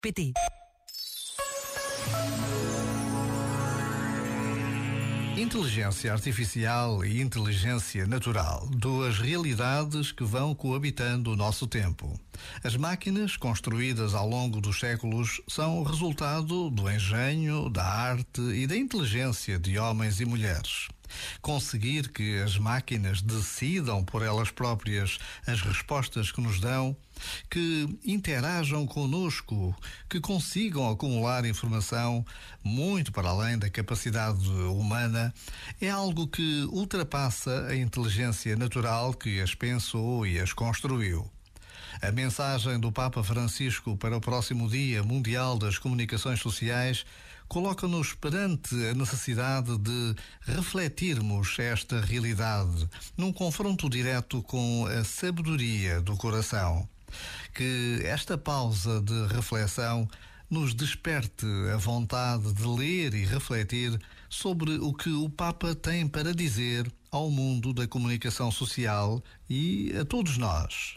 pt Inteligência artificial e inteligência natural, duas realidades que vão coabitando o nosso tempo. As máquinas, construídas ao longo dos séculos, são resultado do engenho, da arte e da inteligência de homens e mulheres. Conseguir que as máquinas decidam por elas próprias as respostas que nos dão, que interajam conosco, que consigam acumular informação muito para além da capacidade humana, é algo que ultrapassa a inteligência natural que as pensou e as construiu. A mensagem do Papa Francisco para o próximo Dia Mundial das Comunicações Sociais coloca-nos perante a necessidade de refletirmos esta realidade num confronto direto com a sabedoria do coração. Que esta pausa de reflexão nos desperte a vontade de ler e refletir sobre o que o Papa tem para dizer ao mundo da comunicação social e a todos nós.